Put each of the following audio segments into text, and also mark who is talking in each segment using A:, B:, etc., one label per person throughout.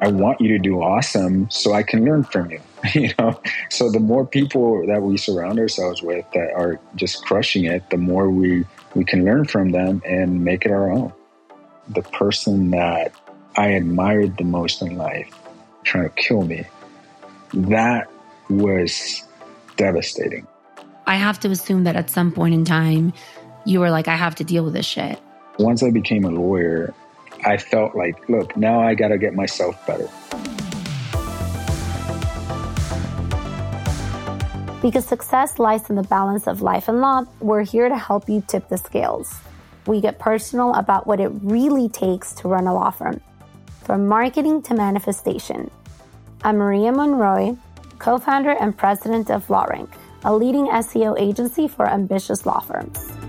A: I want you to do awesome so I can learn from you. You know, so the more people that we surround ourselves with that are just crushing it, the more we we can learn from them and make it our own. The person that I admired the most in life trying to kill me, that was devastating.
B: I have to assume that at some point in time, you were like, I have to deal with this shit.
A: Once I became a lawyer, I felt like, look, now I got to get myself better.
C: Because success lies in the balance of life and law, we're here to help you tip the scales. We get personal about what it really takes to run a law firm, from marketing to manifestation. I'm Maria Monroy, co founder and president of LawRank, a leading SEO agency for ambitious law firms.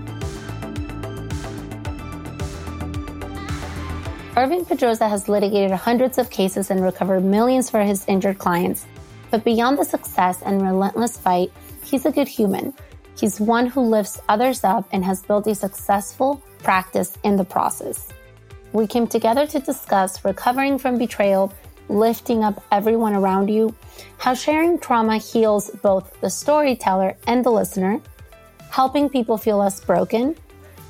C: Irving Pedroza has litigated hundreds of cases and recovered millions for his injured clients. But beyond the success and relentless fight, he's a good human. He's one who lifts others up and has built a successful practice in the process. We came together to discuss recovering from betrayal, lifting up everyone around you, how sharing trauma heals both the storyteller and the listener, helping people feel less broken,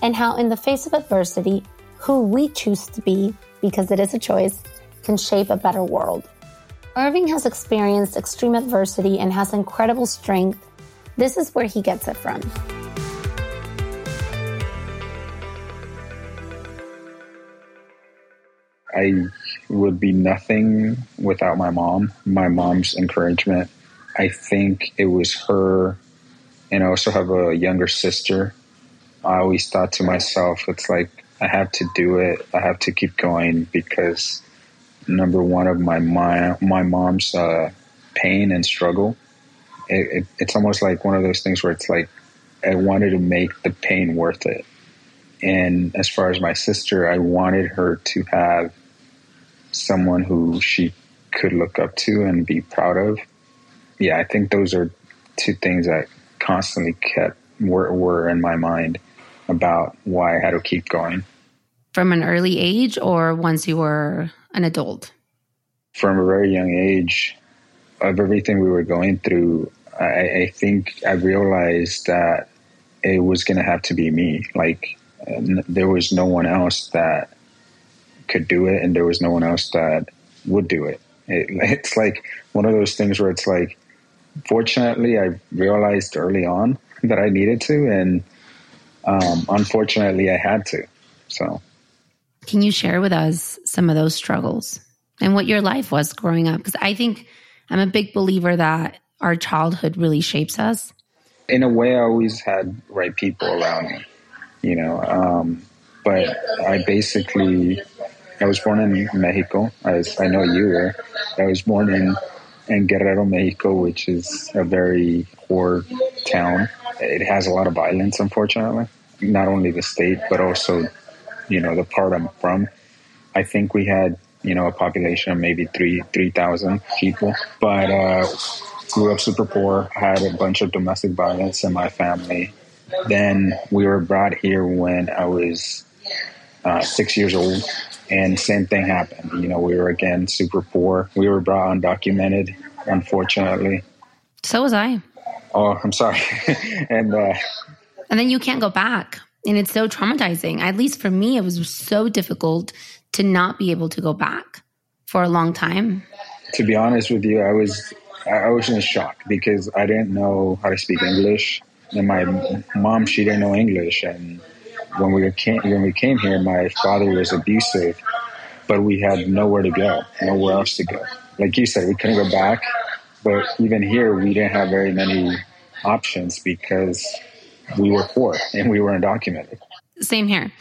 C: and how, in the face of adversity, who we choose to be, because it is a choice, can shape a better world. Irving has experienced extreme adversity and has incredible strength. This is where he gets it from.
A: I would be nothing without my mom, my mom's encouragement. I think it was her, and I also have a younger sister. I always thought to myself, it's like I have to do it. I have to keep going because number one of my my, my mom's uh, pain and struggle. It, it, it's almost like one of those things where it's like I wanted to make the pain worth it. And as far as my sister, I wanted her to have someone who she could look up to and be proud of. Yeah, I think those are two things that constantly kept were, were in my mind about why I had to keep going
B: from an early age or once you were an adult?
A: From a very young age, of everything we were going through, I, I think I realized that it was going to have to be me. Like, there was no one else that could do it, and there was no one else that would do it. it. It's like one of those things where it's like, fortunately, I realized early on that I needed to, and um, unfortunately, I had to. So.
B: Can you share with us some of those struggles and what your life was growing up? Because I think I'm a big believer that our childhood really shapes us.
A: In a way, I always had right people around me, you know. Um, but I basically, I was born in Mexico, as I know you were. I was born in, in Guerrero, Mexico, which is a very poor town. It has a lot of violence, unfortunately. Not only the state, but also you know the part I'm from, I think we had you know a population of maybe three three thousand people, but uh, grew up super poor, had a bunch of domestic violence in my family. Then we were brought here when I was uh, six years old, and same thing happened. You know, we were again super poor. We were brought undocumented, unfortunately.
B: So was I.
A: Oh, I'm sorry. and uh,
B: and then you can't go back. And it's so traumatizing. At least for me, it was so difficult to not be able to go back for a long time.
A: To be honest with you, I was I was in shock because I didn't know how to speak English, and my mom she didn't know English. And when we came when we came here, my father was abusive, but we had nowhere to go, nowhere else to go. Like you said, we couldn't go back. But even here, we didn't have very many options because we were poor and we were undocumented.
B: Same here.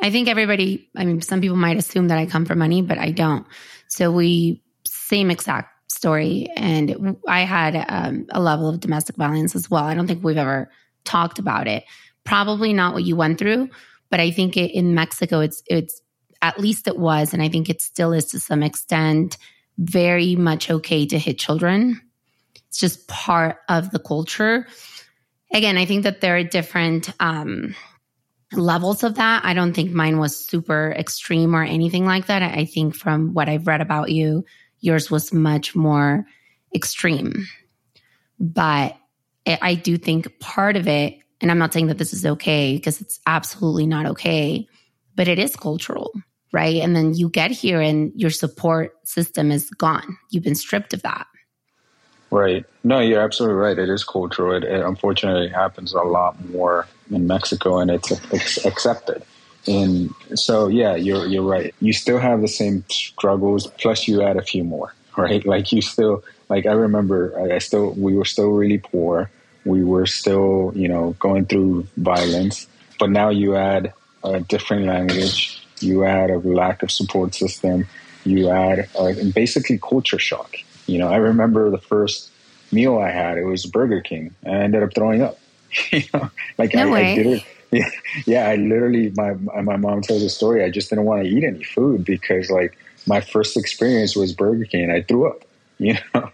B: I think everybody, I mean, some people might assume that I come from money, but I don't. So we, same exact story. And I had um, a level of domestic violence as well. I don't think we've ever talked about it. Probably not what you went through, but I think it, in Mexico, it's, it's, at least it was, and I think it still is to some extent, very much okay to hit children. It's just part of the culture again, I think that there are different um, levels of that. I don't think mine was super extreme or anything like that. I think from what I've read about you, yours was much more extreme. But I do think part of it, and I'm not saying that this is okay because it's absolutely not okay, but it is cultural, right? And then you get here and your support system is gone. You've been stripped of that.
A: Right. No, you're absolutely right. It is cultural. It, it unfortunately happens a lot more in Mexico, and it's, it's accepted. And so, yeah, you're you're right. You still have the same struggles, plus you add a few more, right? Like you still, like I remember, I, still, we were still really poor. We were still, you know, going through violence. But now you add a different language. You add a lack of support system. You add uh, basically culture shock you know, I remember the first meal I had, it was Burger King. And I ended up throwing up. you know, like
B: no
A: I,
B: way.
A: I did it. Yeah, yeah, I literally, my, my mom tells a story. I just didn't want to eat any food because like my first experience was Burger King and I threw up, you know?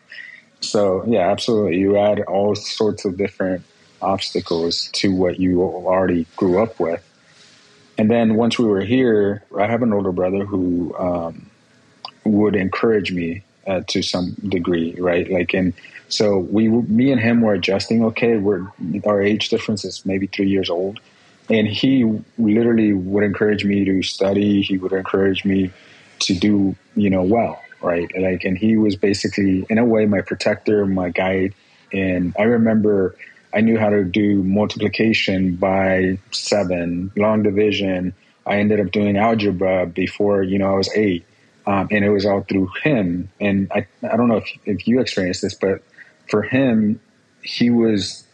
A: So yeah, absolutely. You add all sorts of different obstacles to what you already grew up with. And then once we were here, I have an older brother who um, would encourage me uh, to some degree, right? Like, and so we, me and him were adjusting. Okay, we're our age difference is maybe three years old, and he literally would encourage me to study. He would encourage me to do, you know, well, right? Like, and he was basically, in a way, my protector, my guide. And I remember I knew how to do multiplication by seven, long division. I ended up doing algebra before, you know, I was eight um, and it was all through him. And I, I don't know if, if you experienced this, but for him, he was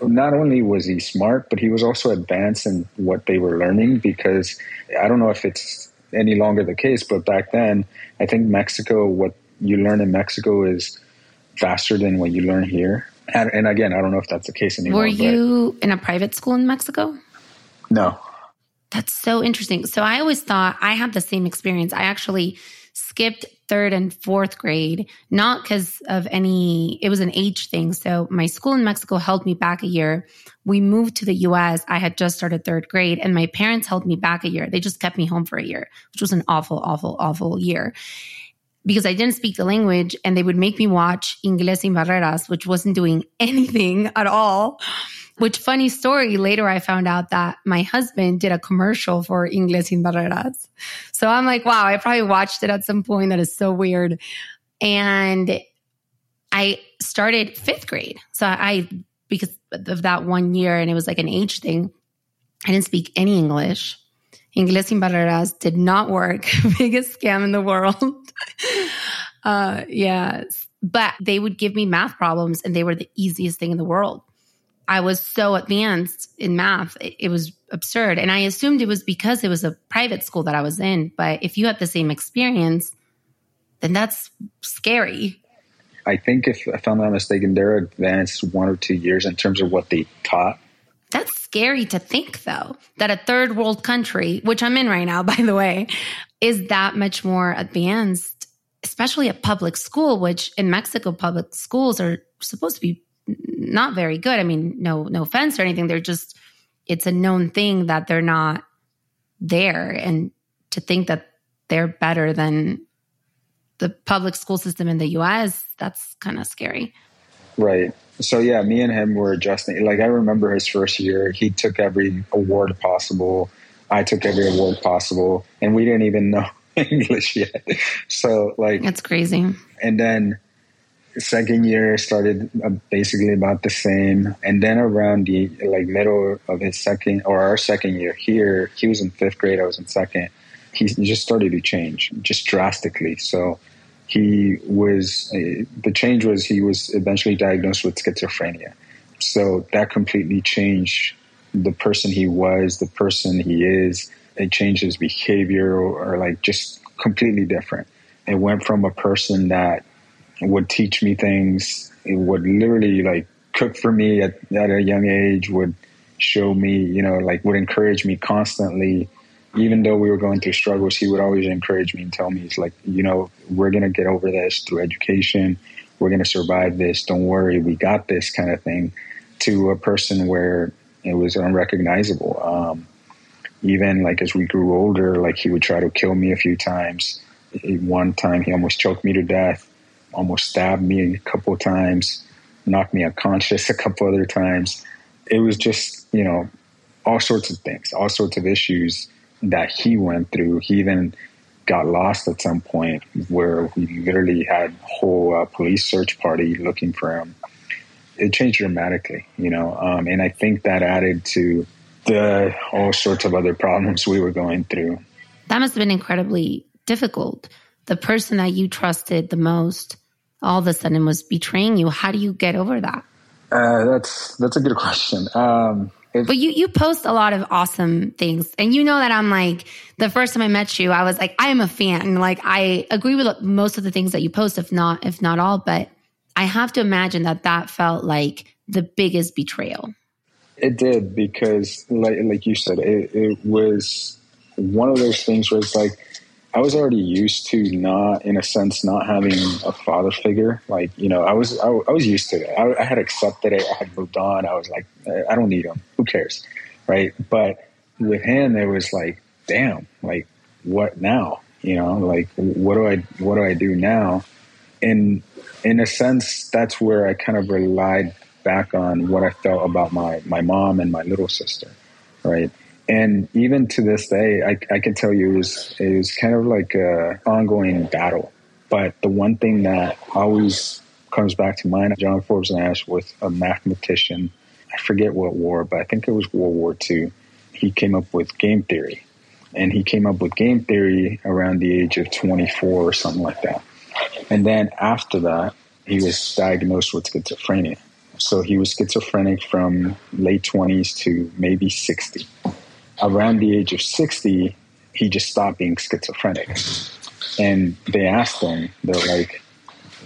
A: not only was he smart, but he was also advanced in what they were learning because I don't know if it's any longer the case, but back then, I think Mexico, what you learn in Mexico is faster than what you learn here. And, and again, I don't know if that's the case anymore.
B: Were you in a private school in Mexico?
A: No,
B: that's so interesting. So I always thought I had the same experience. I actually skipped third and fourth grade, not because of any, it was an age thing. So my school in Mexico held me back a year. We moved to the US. I had just started third grade and my parents held me back a year. They just kept me home for a year, which was an awful, awful, awful year because I didn't speak the language and they would make me watch Inglés sin Barreras, which wasn't doing anything at all. Which funny story, later I found out that my husband did a commercial for Inglés sin Barreras. So I'm like, wow, I probably watched it at some point. That is so weird. And I started fifth grade. So I, because of that one year and it was like an age thing, I didn't speak any English. Inglés sin Barreras did not work. Biggest scam in the world. uh, yeah. But they would give me math problems and they were the easiest thing in the world. I was so advanced in math. It, it, was absurd. And I assumed it was because it was a private school that I was in. But if you had the same experience, then that's scary.
A: I think if, if I'm not mistaken, they're advanced one or two years in terms of what they taught.
B: That's scary to think, though, that a third world country, which I'm in right now, by the way, is that much more advanced, especially a public school, which in Mexico, public schools are supposed to be not very good. I mean, no, no offense or anything. They're just, it's a known thing that they're not there. And to think that they're better than the public school system in the US, that's kind of scary.
A: Right. So yeah, me and him were adjusting. Like I remember his first year, he took every award possible. I took every award possible, and we didn't even know English yet. So like,
B: that's crazy.
A: And then second year started uh, basically about the same and then around the like middle of his second or our second year here he was in fifth grade i was in second he just started to change just drastically so he was uh, the change was he was eventually diagnosed with schizophrenia so that completely changed the person he was the person he is it changed his behavior or, or like just completely different it went from a person that would teach me things. It would literally like cook for me at, at a young age, would show me, you know, like would encourage me constantly. Even though we were going through struggles, he would always encourage me and tell me, "It's like, you know, we're gonna get over this through education. We're gonna survive this. Don't worry, we got this." Kind of thing. To a person where it was unrecognizable. Um, even like as we grew older, like he would try to kill me a few times. One time he almost choked me to death, almost stabbed me a couple times, knocked me unconscious a couple other times. It was just, you know, all sorts of things, all sorts of issues that he went through. He even got lost at some point where we literally had a whole uh, police search party looking for him. It changed dramatically, you know, um, and I think that added to the all sorts of other problems we were going through.
B: That must have been incredibly difficult. The person that you trusted the most all of a sudden was betraying you. How do you get over that?
A: Uh, that's that's a good question. Um,
B: but you you post a lot of awesome things, and you know that I'm like the first time I met you, I was like I am a fan. Like I agree with most of the things that you post, if not if not all. But I have to imagine that that felt like the biggest betrayal.
A: It did because, like like you said, it, it was one of those things where it's like I was already used to not, in a sense, not having a father figure. Like, you know, I was, I, I was used to it. I, I, had accepted it. I had moved on. I was like, eh, I don't need him. Who cares? Right. But with him, it was like, damn, like what now? You know, like what do I, what do I do now? And in a sense, that's where I kind of relied back on what I felt about my, my mom and my little sister. Right and even to this day, I, I can tell you it was, it was kind of like a ongoing battle. But the one thing that always comes back to mind, John Forbes Nash was a mathematician. I forget what war, but I think it was World War II. He came up with game theory. And he came up with game theory around the age of 24 or something like that. And then after that, he was diagnosed with schizophrenia. So he was schizophrenic from late 20s to maybe 60 around the age of 60, he just stopped being schizophrenic. And they asked him, they're like,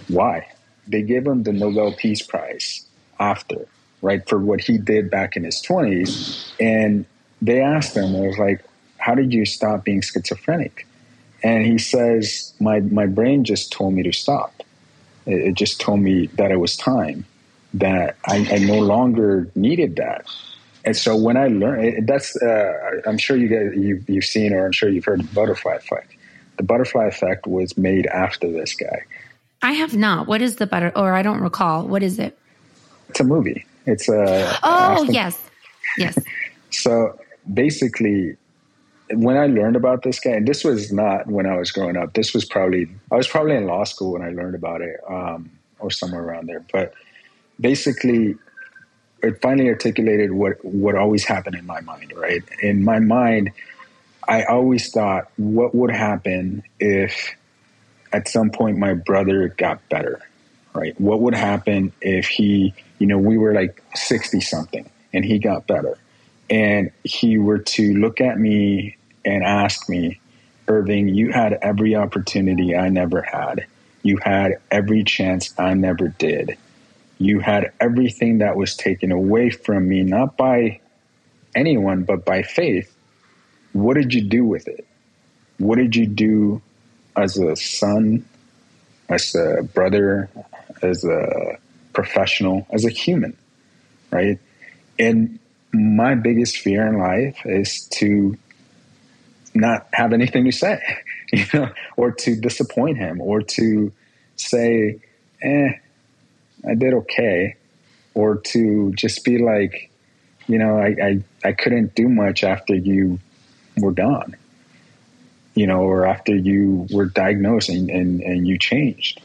A: why? They gave him the Nobel Peace Prize after, right, for what he did back in his 20s. And they asked him, it was like, how did you stop being schizophrenic? And he says, my, my brain just told me to stop. It, it just told me that it was time, that I, I no longer needed that. And so when I learned, that's uh, I'm sure you get you, you've seen or I'm sure you've heard the butterfly effect. The butterfly effect was made after this guy.
B: I have not. What is the butter? Or I don't recall. What is it?
A: It's a movie. It's a.
B: Oh Ashton- yes, yes.
A: so basically, when I learned about this guy, and this was not when I was growing up. This was probably I was probably in law school when I learned about it, um, or somewhere around there. But basically, it finally articulated what what always happened in my mind. Right in my mind, I always thought, what would happen if at some point my brother got better? Right, what would happen if he, you know, we were like sixty something and he got better, and he were to look at me and ask me, Irving, you had every opportunity I never had. You had every chance I never did you had everything that was taken away from me, not by anyone, but by faith. What did you do with it? What did you do as a son, as a brother, as a professional, as a human, right? And my biggest fear in life is to not have anything to say, you know, or to disappoint him, or to say, eh, I did okay, or to just be like, you know, I, I, I couldn't do much after you were gone, you know, or after you were diagnosed and, and, and you changed.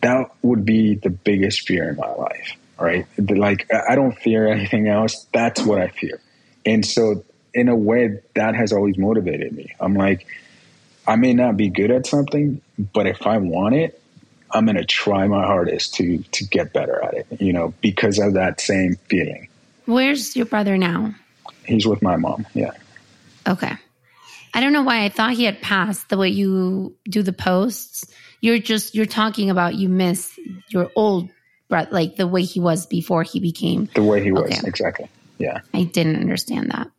A: That would be the biggest fear in my life, right? Like, I don't fear anything else. That's what I fear. And so, in a way, that has always motivated me. I'm like, I may not be good at something, but if I want it, I'm going to try my hardest to to get better at it, you know, because of that same feeling.
B: Where's your brother now?
A: He's with my mom. Yeah.
B: Okay. I don't know why I thought he had passed the way you do the posts. You're just you're talking about you miss your old brother like the way he was before he became
A: the way he was okay. exactly. Yeah.
B: I didn't understand that.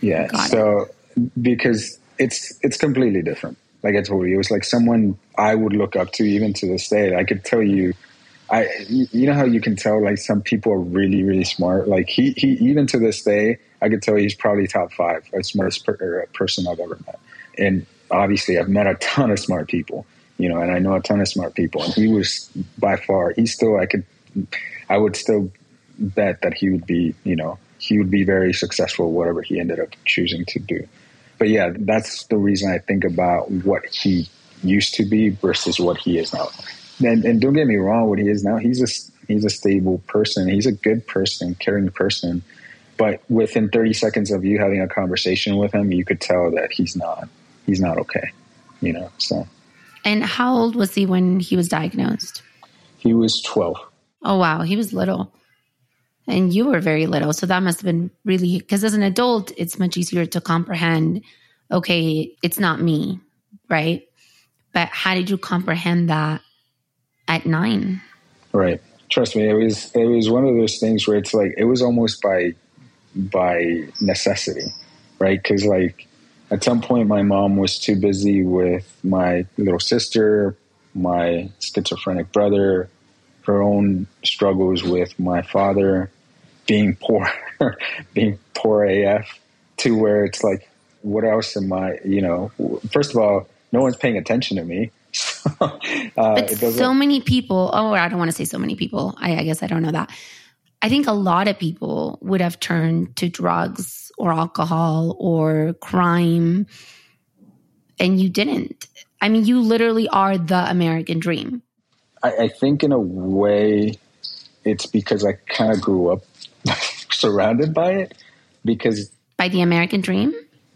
A: Yeah. Got so it. because it's it's completely different like I told you, it was like someone I would look up to even to this day. I could tell you, I you know how you can tell like some people are really really smart. Like he he even to this day, I could tell he's probably top five, smartest per, er, person I've ever met. And obviously, I've met a ton of smart people, you know, and I know a ton of smart people. And he was by far, he's still, I could, I would still bet that he would be, you know, he would be very successful, whatever he ended up choosing to do. But yeah, that's the reason I think about what he used to be versus what he is now. And, and don't get me wrong, what he is now, he's a he's a stable person. He's a good person, caring person. But within 30 seconds of you having a conversation with him, you could tell that he's not he's not okay. You know, so.
B: And how old was he when he was diagnosed?
A: He was 12.
B: Oh wow, he was little. And you were very little. So that must have been really because as an adult, it's much easier to comprehend, okay, it's not me, right? But how did you comprehend that at nine?
A: Right. Trust me, it was it was one of those things where it's like it was almost by by necessity, right? Because like at some point, my mom was too busy with my little sister, my schizophrenic brother, her own struggles with my father, being poor, being poor AF, to where it's like, what else am I? You know, first of all, no one's paying attention to me.
B: uh, but so many people. Oh, I don't want to say so many people. I, I guess I don't know that. I think a lot of people would have turned to drugs or alcohol or crime, and you didn't. I mean, you literally are the American dream.
A: I, I think, in a way, it's because I kind of grew up surrounded by it. Because
B: by the American dream,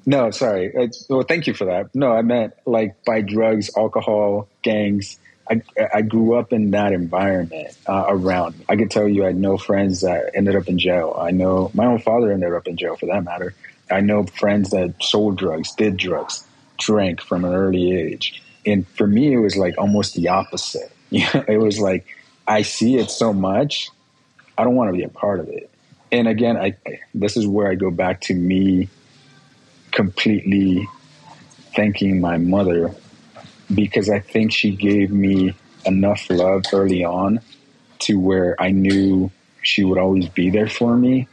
A: no, sorry. It's, well, thank you for that. No, I meant like by drugs, alcohol, gangs. I, I grew up in that environment uh, around me. I could tell you I know friends that ended up in jail. I know my own father ended up in jail for that matter. I know friends that sold drugs, did drugs, drank from an early age. And for me, it was like almost the opposite. it was like, I see it so much. I don't want to be a part of it. And again, I, this is where I go back to me completely thanking my mother because I think she gave me enough love early on to where I knew she would always be there for me.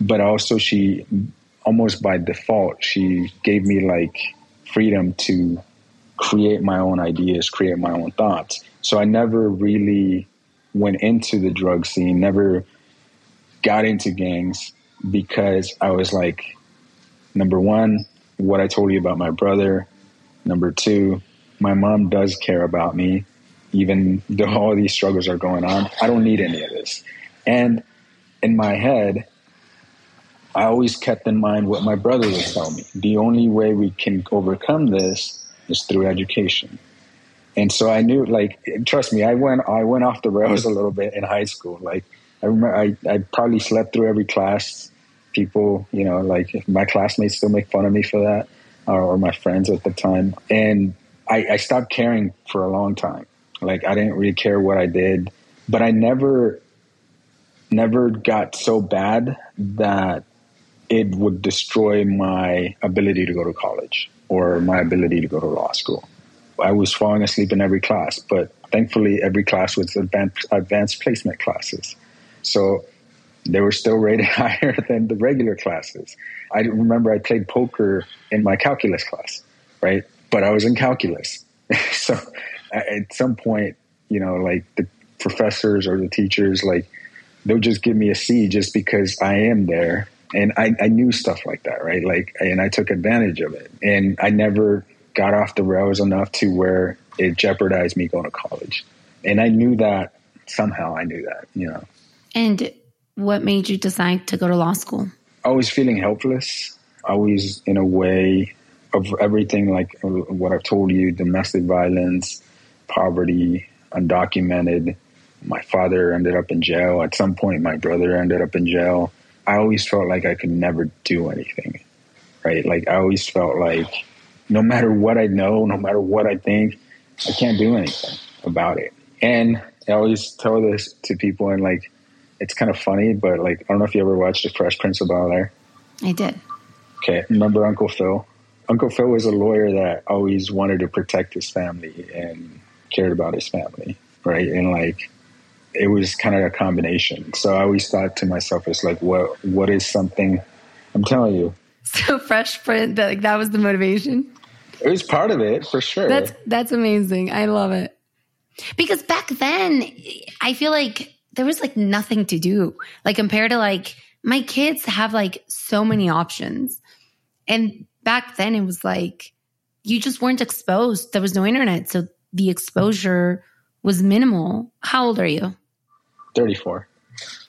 A: But also, she almost by default, she gave me like freedom to create my own ideas, create my own thoughts. So I never really went into the drug scene, never got into gangs because I was like, number one, what I told you about my brother. Number two, my mom does care about me, even though all these struggles are going on. I don't need any of this. And in my head, I always kept in mind what my brother would tell me. The only way we can overcome this is through education. And so I knew, like, trust me, I went, I went off the rails a little bit in high school. Like, I remember I, I probably slept through every class people, you know, like my classmates still make fun of me for that, or, or my friends at the time. And I, I stopped caring for a long time. Like I didn't really care what I did, but I never, never got so bad that it would destroy my ability to go to college or my ability to go to law school. I was falling asleep in every class, but thankfully every class was advanced, advanced placement classes. So they were still rated higher than the regular classes. I remember I played poker in my calculus class, right? But I was in calculus. so at some point, you know, like the professors or the teachers, like they'll just give me a C just because I am there. And I, I knew stuff like that, right? Like, and I took advantage of it. And I never got off the rails enough to where it jeopardized me going to college. And I knew that somehow I knew that, you know.
B: And what made you decide to go to law school?
A: I was feeling helpless. I was in a way of everything like uh, what I've told you domestic violence, poverty, undocumented. My father ended up in jail. At some point, my brother ended up in jail. I always felt like I could never do anything, right? Like, I always felt like no matter what I know, no matter what I think, I can't do anything about it. And I always tell this to people, and like, it's kind of funny, but like I don't know if you ever watched The Fresh Prince of Bel Air.
B: I did.
A: Okay, remember Uncle Phil? Uncle Phil was a lawyer that always wanted to protect his family and cared about his family, right? And like it was kind of a combination. So I always thought to myself, it's like, what what is something I'm telling you.
B: So Fresh Prince, that, like, that was the motivation.
A: It was part of it for sure.
B: That's that's amazing. I love it. Because back then, I feel like there was like nothing to do. Like compared to like my kids have like so many options. And back then it was like you just weren't exposed. There was no internet. So the exposure was minimal. How old are you?
A: 34.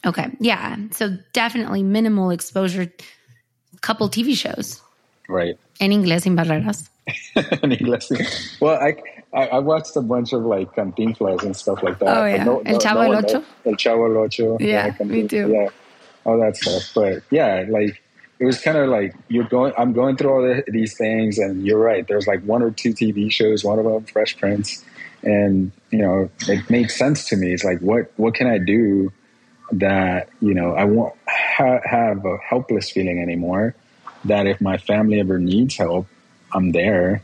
B: Okay. Yeah. So definitely minimal exposure. Couple TV shows.
A: Right.
B: En inglés sin barreras.
A: en inglés. Well, I, I, I watched a bunch of like Cantinflas and stuff like that.
B: Oh yeah,
A: no,
B: El Chavo no, El Ocho.
A: El Chavo del Ocho.
B: Yeah, yeah me too.
A: Yeah, all that stuff. But yeah, like it was kind of like you're going. I'm going through all the, these things, and you're right. There's like one or two TV shows. One of them, Fresh Prince, and you know it makes sense to me. It's like what what can I do that you know I won't ha- have a helpless feeling anymore. That if my family ever needs help, I'm there.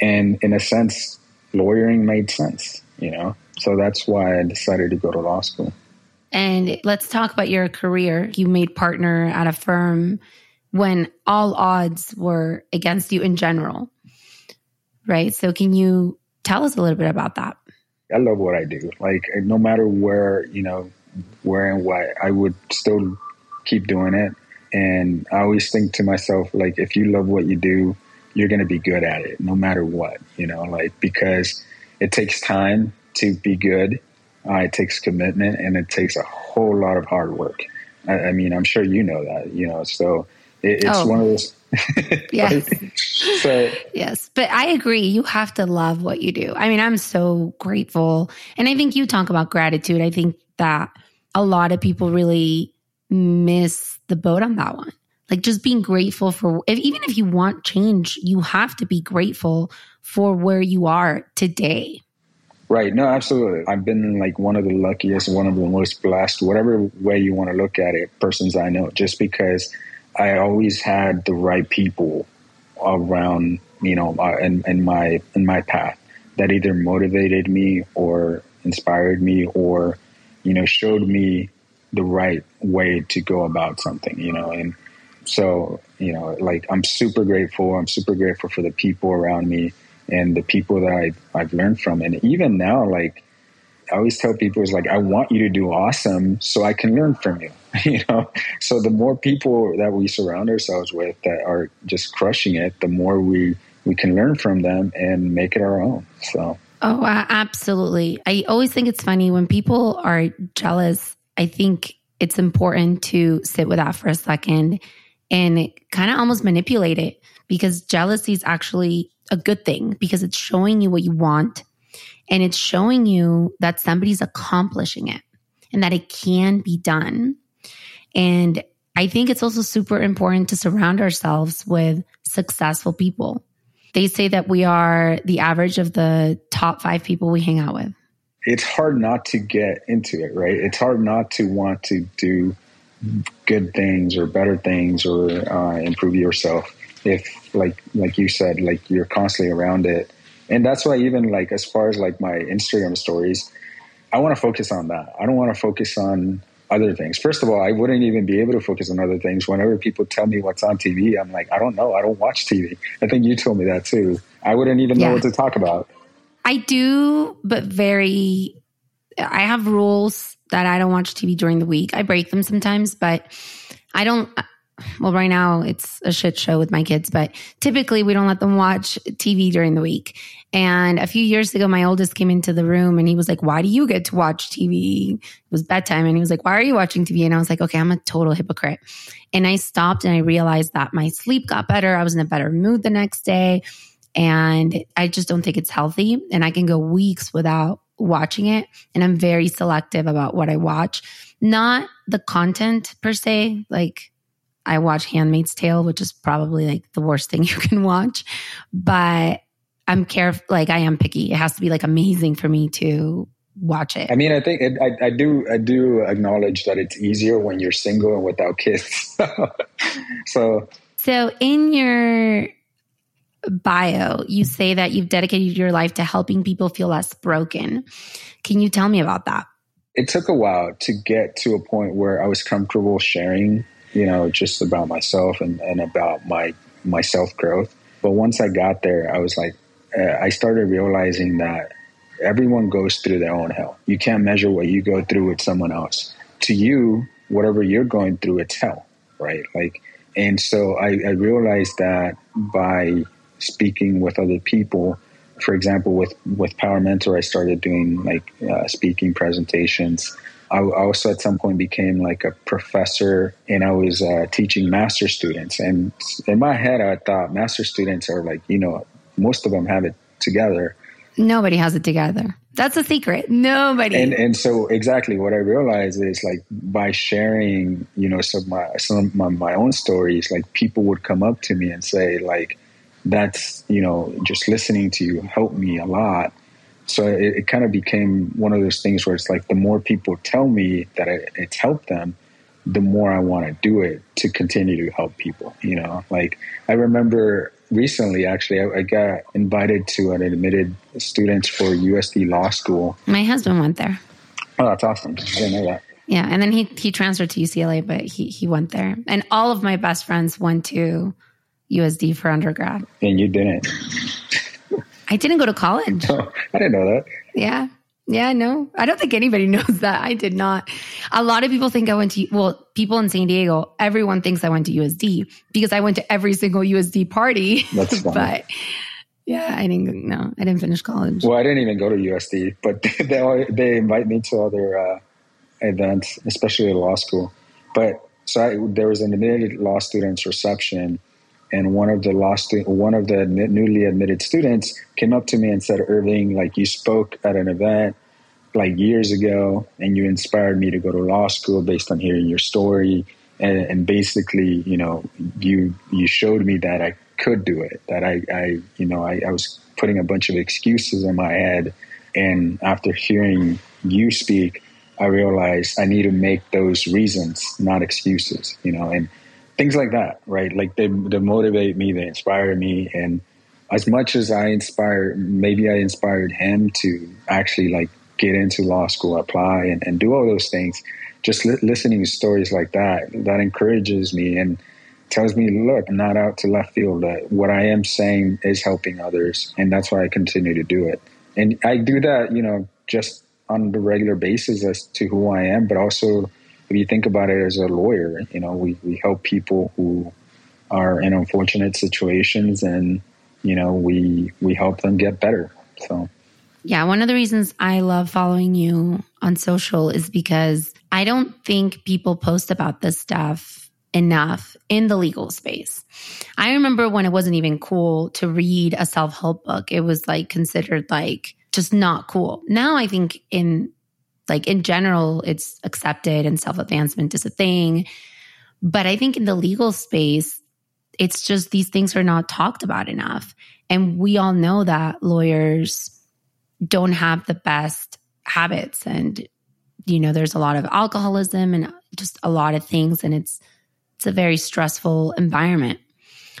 A: And in a sense, lawyering made sense, you know? So that's why I decided to go to law school.
B: And let's talk about your career. You made partner at a firm when all odds were against you in general, right? So, can you tell us a little bit about that?
A: I love what I do. Like, no matter where, you know, where and why, I would still keep doing it. And I always think to myself, like, if you love what you do, you're going to be good at it no matter what, you know, like because it takes time to be good. Uh, it takes commitment and it takes a whole lot of hard work. I, I mean, I'm sure you know that, you know, so it, it's oh. one of those.
B: yes. so, yes. But I agree. You have to love what you do. I mean, I'm so grateful. And I think you talk about gratitude. I think that a lot of people really miss the boat on that one like just being grateful for if, even if you want change you have to be grateful for where you are today.
A: Right. No absolutely. I've been like one of the luckiest one of the most blessed whatever way you want to look at it persons i know just because i always had the right people around you know uh, in, in my in my path that either motivated me or inspired me or you know showed me the right way to go about something you know and so, you know, like I'm super grateful. I'm super grateful for the people around me and the people that I've, I've learned from. And even now, like, I always tell people, it's like, I want you to do awesome so I can learn from you, you know? So the more people that we surround ourselves with that are just crushing it, the more we, we can learn from them and make it our own. So.
B: Oh, absolutely. I always think it's funny when people are jealous. I think it's important to sit with that for a second and kind of almost manipulate it because jealousy is actually a good thing because it's showing you what you want and it's showing you that somebody's accomplishing it and that it can be done. And I think it's also super important to surround ourselves with successful people. They say that we are the average of the top five people we hang out with.
A: It's hard not to get into it, right? It's hard not to want to do good things or better things or uh, improve yourself if like like you said like you're constantly around it. And that's why even like as far as like my instagram stories i want to focus on that. I don't want to focus on other things. First of all i wouldn't even be able to focus on other things. Whenever people tell me what's on tv i'm like i don't know. I don't watch tv i think you told me that too. I wouldn't even yeah. know what to talk about.
B: I do but very i have rules that I don't watch TV during the week. I break them sometimes, but I don't. Well, right now it's a shit show with my kids, but typically we don't let them watch TV during the week. And a few years ago, my oldest came into the room and he was like, Why do you get to watch TV? It was bedtime. And he was like, Why are you watching TV? And I was like, Okay, I'm a total hypocrite. And I stopped and I realized that my sleep got better. I was in a better mood the next day. And I just don't think it's healthy. And I can go weeks without watching it and I'm very selective about what I watch. Not the content per se, like I watch Handmaid's Tale, which is probably like the worst thing you can watch, but I'm careful, like I am picky. It has to be like amazing for me to watch it.
A: I mean, I think it, I, I do, I do acknowledge that it's easier when you're single and without kids. so,
B: so in your bio, you say that you've dedicated your life to helping people feel less broken. Can you tell me about that?
A: It took a while to get to a point where I was comfortable sharing you know, just about myself and, and about my, my self growth. But once I got there, I was like, uh, I started realizing that everyone goes through their own hell. You can't measure what you go through with someone else. To you, whatever you're going through, it's hell, right? Like, and so I, I realized that by speaking with other people, for example, with with Power Mentor, I started doing like uh, speaking presentations. I also at some point became like a professor, and I was uh, teaching master students. And in my head, I thought master students are like you know most of them have it together.
B: Nobody has it together. That's a secret. Nobody.
A: And and so exactly what I realized is like by sharing, you know, some of my some of my, my own stories, like people would come up to me and say like, "That's you know, just listening to you helped me a lot." So it, it kind of became one of those things where it's like the more people tell me that it, it's helped them, the more I want to do it to continue to help people. You know, like I remember recently, actually, I, I, got invited to an admitted students for USD Law School.
B: My husband went there.
A: Oh, that's awesome! I didn't know that.
B: Yeah, and then he he transferred to UCLA, but he he went there, and all of my best friends went to USD for undergrad.
A: And you didn't.
B: I didn't go to college.
A: Oh, I didn't know that.
B: Yeah. Yeah, no, I don't think anybody knows that. I did not. A lot of people think I went to, well, people in San Diego, everyone thinks I went to USD because I went to every single USD party.
A: That's funny.
B: but yeah, I didn't, no, I didn't finish college.
A: Well, I didn't even go to USD, but they, they invite me to other uh, events, especially at law school. But so I, there was an admitted law students reception and one of the law stu- one of the newly admitted students came up to me and said, "Irving, like you spoke at an event like years ago, and you inspired me to go to law school based on hearing your story, and, and basically, you know, you you showed me that I could do it. That I, I you know, I, I was putting a bunch of excuses in my head, and after hearing you speak." I realized I need to make those reasons, not excuses, you know, and things like that, right? Like they, they motivate me, they inspire me. And as much as I inspire, maybe I inspired him to actually like get into law school, apply and, and do all those things. Just li- listening to stories like that, that encourages me and tells me, look, I'm not out to left field. What I am saying is helping others. And that's why I continue to do it. And I do that, you know, just on the regular basis as to who I am, but also if you think about it as a lawyer, you know, we, we help people who are in unfortunate situations and, you know, we we help them get better. So
B: yeah, one of the reasons I love following you on social is because I don't think people post about this stuff enough in the legal space. I remember when it wasn't even cool to read a self help book, it was like considered like just not cool. Now I think in like in general, it's accepted and self advancement is a thing. But I think in the legal space, it's just these things are not talked about enough. And we all know that lawyers don't have the best habits. And, you know, there's a lot of alcoholism and just a lot of things. And it's, it's a very stressful environment.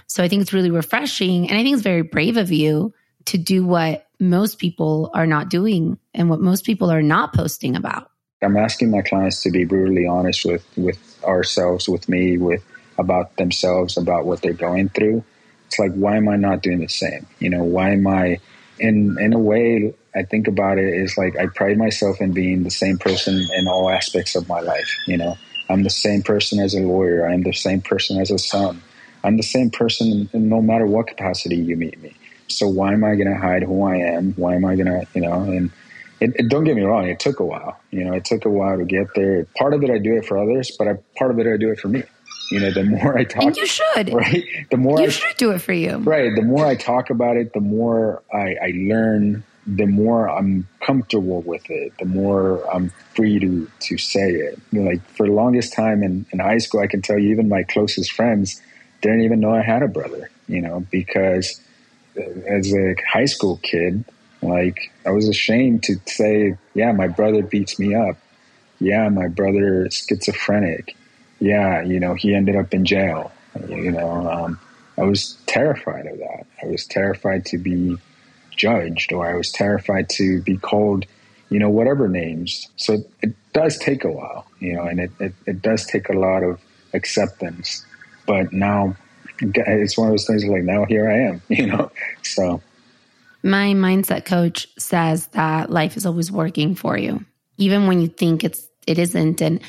B: So I think it's really refreshing. And I think it's very brave of you to do what most people are not doing and what most people are not posting about.
A: I'm asking my clients to be brutally honest with with ourselves, with me, with about themselves, about what they're going through. It's like, why am I not doing the same? You know, why am I? In in a way, I think about it is like I pride myself in being the same person in all aspects of my life. You know, I'm the same person as a lawyer. I'm the same person as a son. I'm the same person no matter what capacity you meet me. So why am I going to hide who I am? Why am I going to, you know, and it, it, don't get me wrong, it took a while. You know, it took a while to get there. Part of it I do it for others, but I, part of it I do it for me. You know, the more I talk,
B: and you should,
A: right? The more
B: you
A: I,
B: should do it for you,
A: right? The more I talk about it, the more I, I learn. The more I'm comfortable with it, the more I'm free to to say it. You know, like for the longest time in, in high school, I can tell you, even my closest friends didn't even know I had a brother. You know, because as a high school kid, like I was ashamed to say, yeah, my brother beats me up. Yeah, my brother is schizophrenic. Yeah, you know, he ended up in jail. You know, um, I was terrified of that. I was terrified to be judged, or I was terrified to be called, you know, whatever names. So it does take a while, you know, and it, it, it does take a lot of acceptance. But now it's one of those things like now here I am, you know. So
B: my mindset coach says that life is always working for you, even when you think it's it isn't. And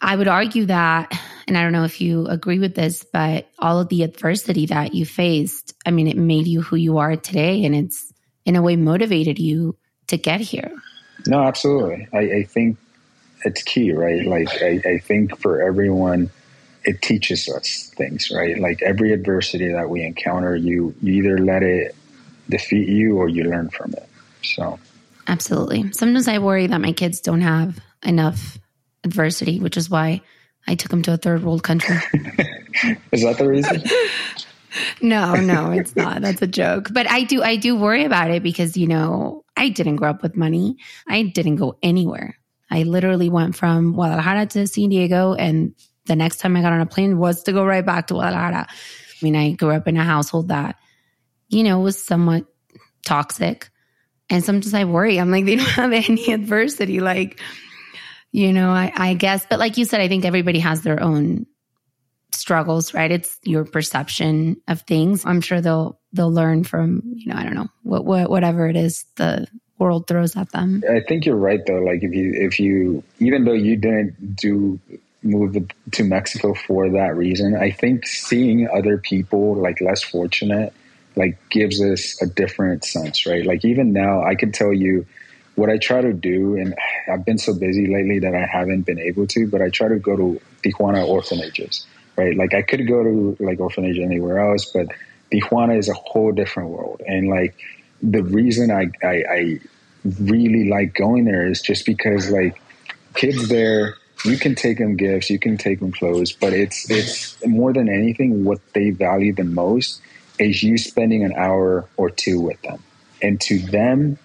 B: I would argue that, and I don't know if you agree with this, but all of the adversity that you faced, I mean, it made you who you are today, and it's in a way motivated you to get here.
A: No, absolutely. I, I think it's key, right? Like I, I think for everyone it teaches us things, right? Like every adversity that we encounter, you you either let it defeat you or you learn from it. So
B: Absolutely. Sometimes I worry that my kids don't have enough adversity, which is why I took them to a third world country.
A: is that the reason?
B: no, no, it's not. That's a joke. But I do I do worry about it because, you know, I didn't grow up with money. I didn't go anywhere. I literally went from Guadalajara to San Diego and the next time I got on a plane was to go right back to Guadalajara. I mean, I grew up in a household that, you know, was somewhat toxic. And sometimes I worry. I'm like, they don't have any adversity. Like, you know, I, I guess, but like you said, I think everybody has their own struggles, right? It's your perception of things. I'm sure they'll they'll learn from, you know, I don't know, what, what whatever it is the world throws at them.
A: I think you're right though. Like if you if you even though you didn't do moved to Mexico for that reason. I think seeing other people like less fortunate like gives us a different sense, right? Like even now I can tell you what I try to do and I've been so busy lately that I haven't been able to, but I try to go to Tijuana orphanages, right? Like I could go to like orphanage anywhere else, but Tijuana is a whole different world. And like the reason I, I, I really like going there is just because like kids there you can take them gifts, you can take them clothes, but it's it's more than anything what they value the most is you spending an hour or two with them. And to them,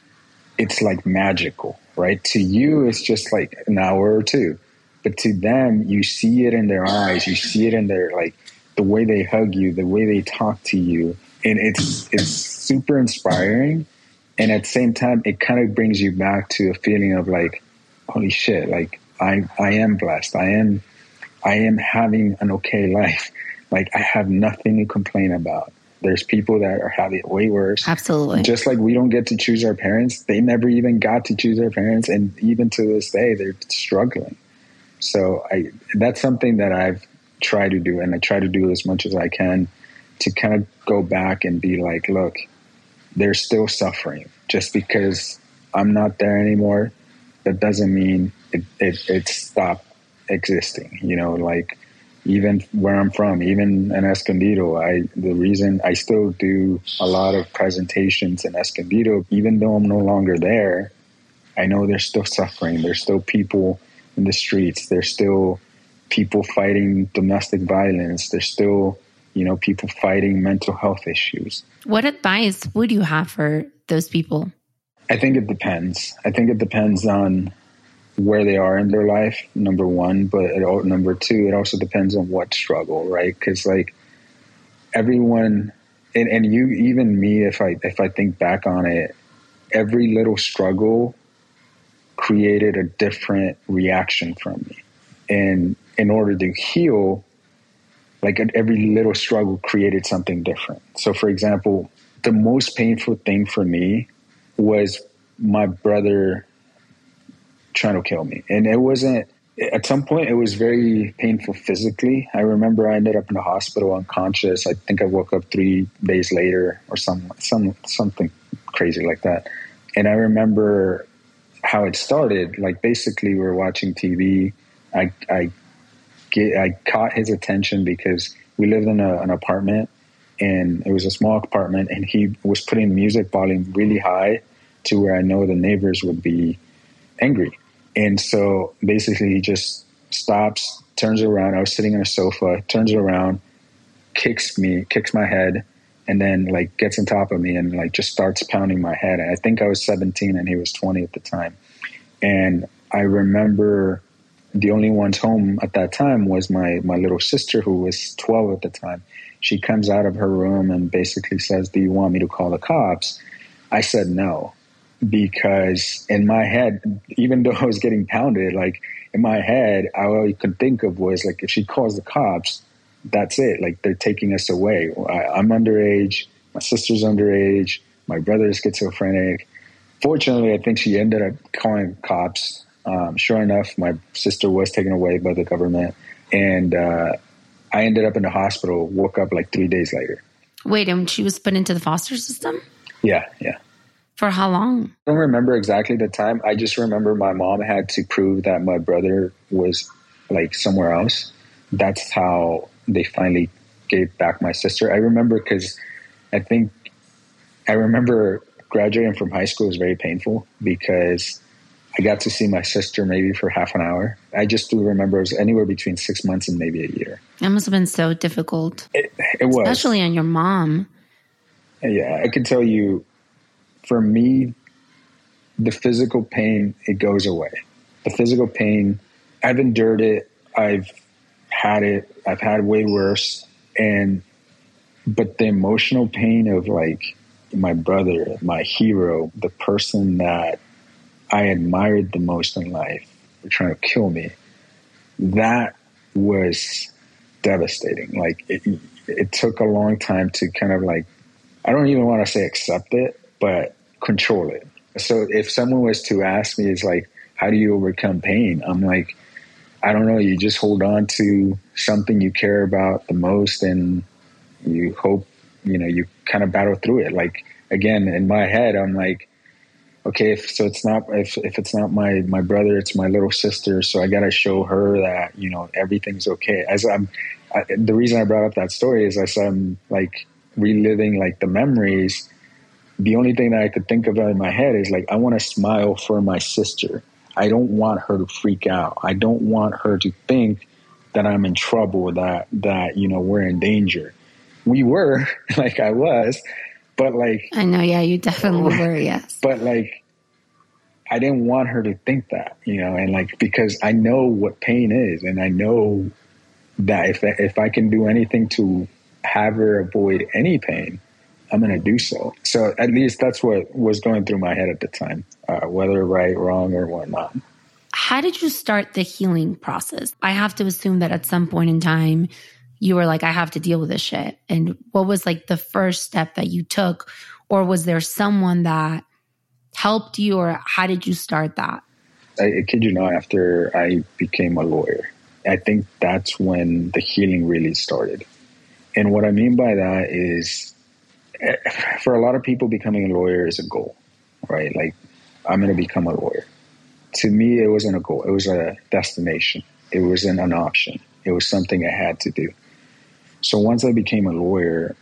A: it's like magical, right? To you, it's just like an hour or two. But to them, you see it in their eyes, you see it in their like the way they hug you, the way they talk to you. And it's it's super inspiring. And at the same time, it kind of brings you back to a feeling of like, holy shit, like I I am blessed. I am I am having an okay life. Like I have nothing to complain about. There's people that are having it way worse.
B: Absolutely.
A: Just like we don't get to choose our parents, they never even got to choose their parents, and even to this day, they're struggling. So I that's something that I've tried to do, and I try to do as much as I can to kind of go back and be like, look, they're still suffering. Just because I'm not there anymore, that doesn't mean it, it, it stopped existing. You know, like even where I'm from, even in Escondido, I the reason I still do a lot of presentations in Escondido, even though I'm no longer there, I know there's still suffering. There's still people in the streets. There's still people fighting domestic violence. There's still, you know, people fighting mental health issues.
B: What advice would you have for those people?
A: I think it depends. I think it depends on where they are in their life, number one, but it, number two, it also depends on what struggle, right? Because like everyone, and, and you, even me, if I if I think back on it, every little struggle created a different reaction from me, and in order to heal, like every little struggle created something different. So, for example, the most painful thing for me was my brother trying to kill me. And it wasn't, at some point, it was very painful physically. I remember I ended up in the hospital unconscious. I think I woke up three days later or some, some, something crazy like that. And I remember how it started. Like basically, we were watching TV. I, I, get, I caught his attention because we lived in a, an apartment and it was a small apartment and he was putting music volume really high to where I know the neighbors would be angry. And so basically, he just stops, turns around. I was sitting on a sofa, turns around, kicks me, kicks my head, and then like gets on top of me and like just starts pounding my head. And I think I was 17 and he was 20 at the time. And I remember the only ones home at that time was my my little sister who was 12 at the time. She comes out of her room and basically says, "Do you want me to call the cops?" I said no because in my head, even though I was getting pounded, like in my head, all I could think of was like, if she calls the cops, that's it. Like they're taking us away. I, I'm underage. My sister's underage. My brother is schizophrenic. Fortunately, I think she ended up calling cops. Um, sure enough, my sister was taken away by the government, and uh, I ended up in the hospital. Woke up like three days later.
B: Wait, and she was put into the foster system?
A: Yeah, yeah.
B: For how long?
A: I don't remember exactly the time. I just remember my mom had to prove that my brother was like somewhere else. That's how they finally gave back my sister. I remember because I think I remember graduating from high school was very painful because I got to see my sister maybe for half an hour. I just do remember it was anywhere between six months and maybe a year.
B: That must have been so difficult.
A: It, it was.
B: Especially on your mom.
A: Yeah, I can tell you, for me, the physical pain, it goes away. The physical pain, I've endured it. I've had it. I've had way worse. And, but the emotional pain of like my brother, my hero, the person that I admired the most in life, trying to kill me, that was devastating. Like it, it took a long time to kind of like, I don't even want to say accept it, but control it. So if someone was to ask me, is like, how do you overcome pain? I'm like, I don't know. You just hold on to something you care about the most, and you hope you know you kind of battle through it. Like again, in my head, I'm like, okay, if, so it's not if if it's not my my brother, it's my little sister. So I got to show her that you know everything's okay. As I'm, I, the reason I brought up that story is as I'm like reliving like the memories. The only thing that I could think of in my head is like I want to smile for my sister I don't want her to freak out. I don't want her to think that I'm in trouble, that that you know we're in danger. We were, like I was, but like
B: I know, yeah, you definitely were, yes.
A: But like I didn't want her to think that, you know, and like because I know what pain is, and I know that if if I can do anything to have her avoid any pain, I'm going to do so. So at least that's what was going through my head at the time, uh, whether right, wrong, or whatnot.
B: How did you start the healing process? I have to assume that at some point in time, you were like, I have to deal with this shit. And what was like the first step that you took? Or was there someone that helped you, or how did you start that?
A: I, I kid you not, after I became a lawyer, I think that's when the healing really started. And what I mean by that is for a lot of people, becoming a lawyer is a goal, right? Like, I'm going to become a lawyer. To me, it wasn't a goal, it was a destination, it wasn't an option, it was something I had to do. So once I became a lawyer,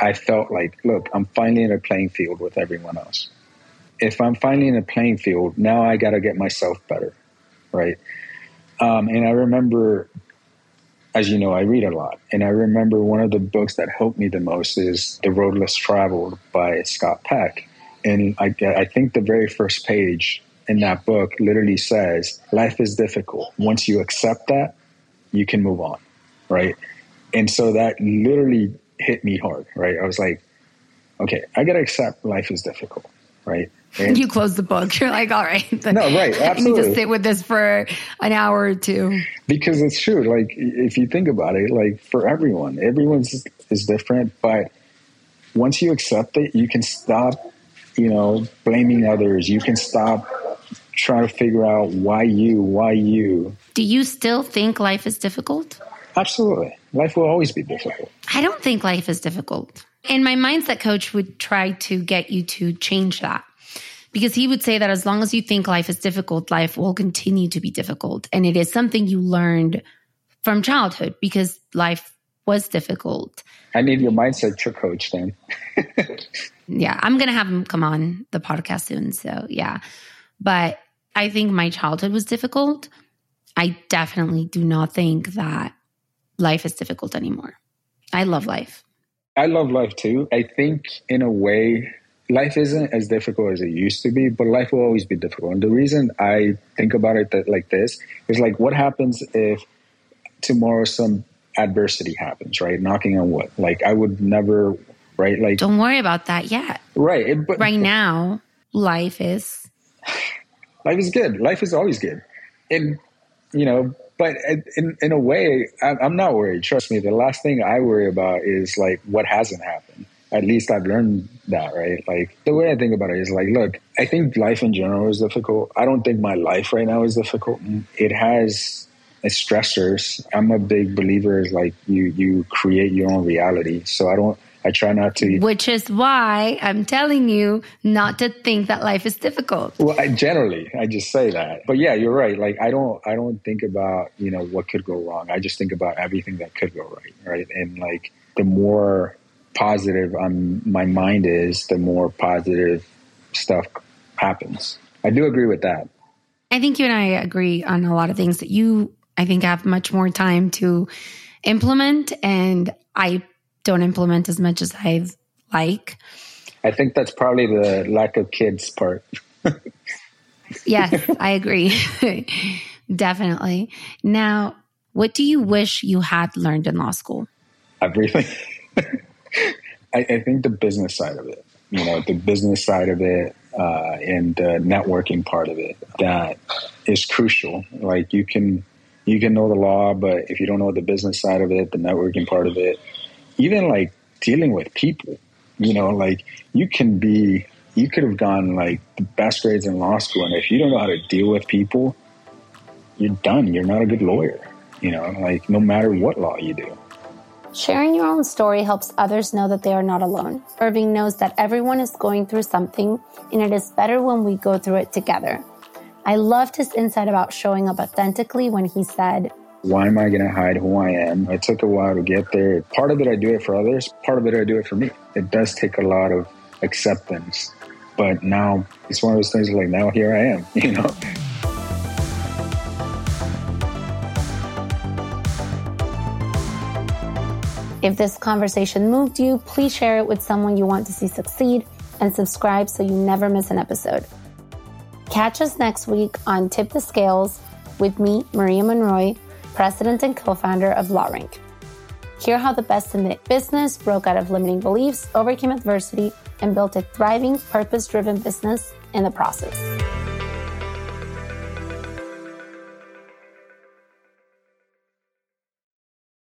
A: I felt like, look, I'm finally in a playing field with everyone else. If I'm finally in a playing field, now I got to get myself better, right? Um, and I remember as you know, I read a lot. And I remember one of the books that helped me the most is The Road Less Traveled by Scott Peck. And I, I think the very first page in that book literally says, life is difficult. Once you accept that, you can move on, right? And so that literally hit me hard, right? I was like, okay, I got to accept life is difficult, right?
B: And you close the book. You're like, all right.
A: No, right. Absolutely. I
B: need to sit with this for an hour or two.
A: Because it's true. Like, if you think about it, like for everyone, everyone's is different. But once you accept it, you can stop, you know, blaming others. You can stop trying to figure out why you, why you.
B: Do you still think life is difficult?
A: Absolutely. Life will always be difficult.
B: I don't think life is difficult. And my mindset coach would try to get you to change that because he would say that as long as you think life is difficult, life will continue to be difficult. And it is something you learned from childhood because life was difficult.
A: I need your mindset trick coach then.
B: yeah, I'm going to have him come on the podcast soon. So, yeah. But I think my childhood was difficult. I definitely do not think that life is difficult anymore. I love life.
A: I love life too. I think in a way life isn't as difficult as it used to be, but life will always be difficult. And the reason I think about it that, like this is like, what happens if tomorrow some adversity happens, right? Knocking on wood. Like, I would never, right? Like,
B: don't worry about that yet.
A: Right.
B: But right now, life is?
A: life is good. Life is always good. And, you know, but uh, in, in a way, I'm not worried. Trust me. The last thing I worry about is like what hasn't happened. At least I've learned that, right? Like the way I think about it is like, look, I think life in general is difficult. I don't think my life right now is difficult. It has stressors. I'm a big believer is like you you create your own reality. So I don't I try not to.
B: Which is why I'm telling you not to think that life is difficult.
A: Well, I, generally, I just say that. But yeah, you're right. Like I don't, I don't think about you know what could go wrong. I just think about everything that could go right, right? And like the more positive um, my mind is, the more positive stuff happens. I do agree with that.
B: I think you and I agree on a lot of things that you, I think, have much more time to implement. And I don't implement as much as I like.
A: I think that's probably the lack of kids part.
B: yes, I agree. Definitely. Now, what do you wish you had learned in law school?
A: Everything. I, I, think the business side of it, you know, the business side of it uh, and the networking part of it, that is crucial. Like you can, you can know the law, but if you don't know the business side of it, the networking part of it, even like dealing with people, you know, like you can be, you could have gone like the best grades in law school. And if you don't know how to deal with people, you're done. You're not a good lawyer, you know, like no matter what law you do.
C: Sharing your own story helps others know that they are not alone. Irving knows that everyone is going through something, and it is better when we go through it together. I loved his insight about showing up authentically when he said,
A: why am I going to hide who I am? It took a while to get there. Part of it, I do it for others. Part of it, I do it for me. It does take a lot of acceptance. But now it's one of those things like, now here I am, you know?
C: If this conversation moved you, please share it with someone you want to see succeed and subscribe so you never miss an episode. Catch us next week on Tip the Scales with me, Maria Monroy president and co founder of LawRank. Hear how the best in the business broke out of limiting beliefs, overcame adversity, and built a thriving, purpose driven business in the process.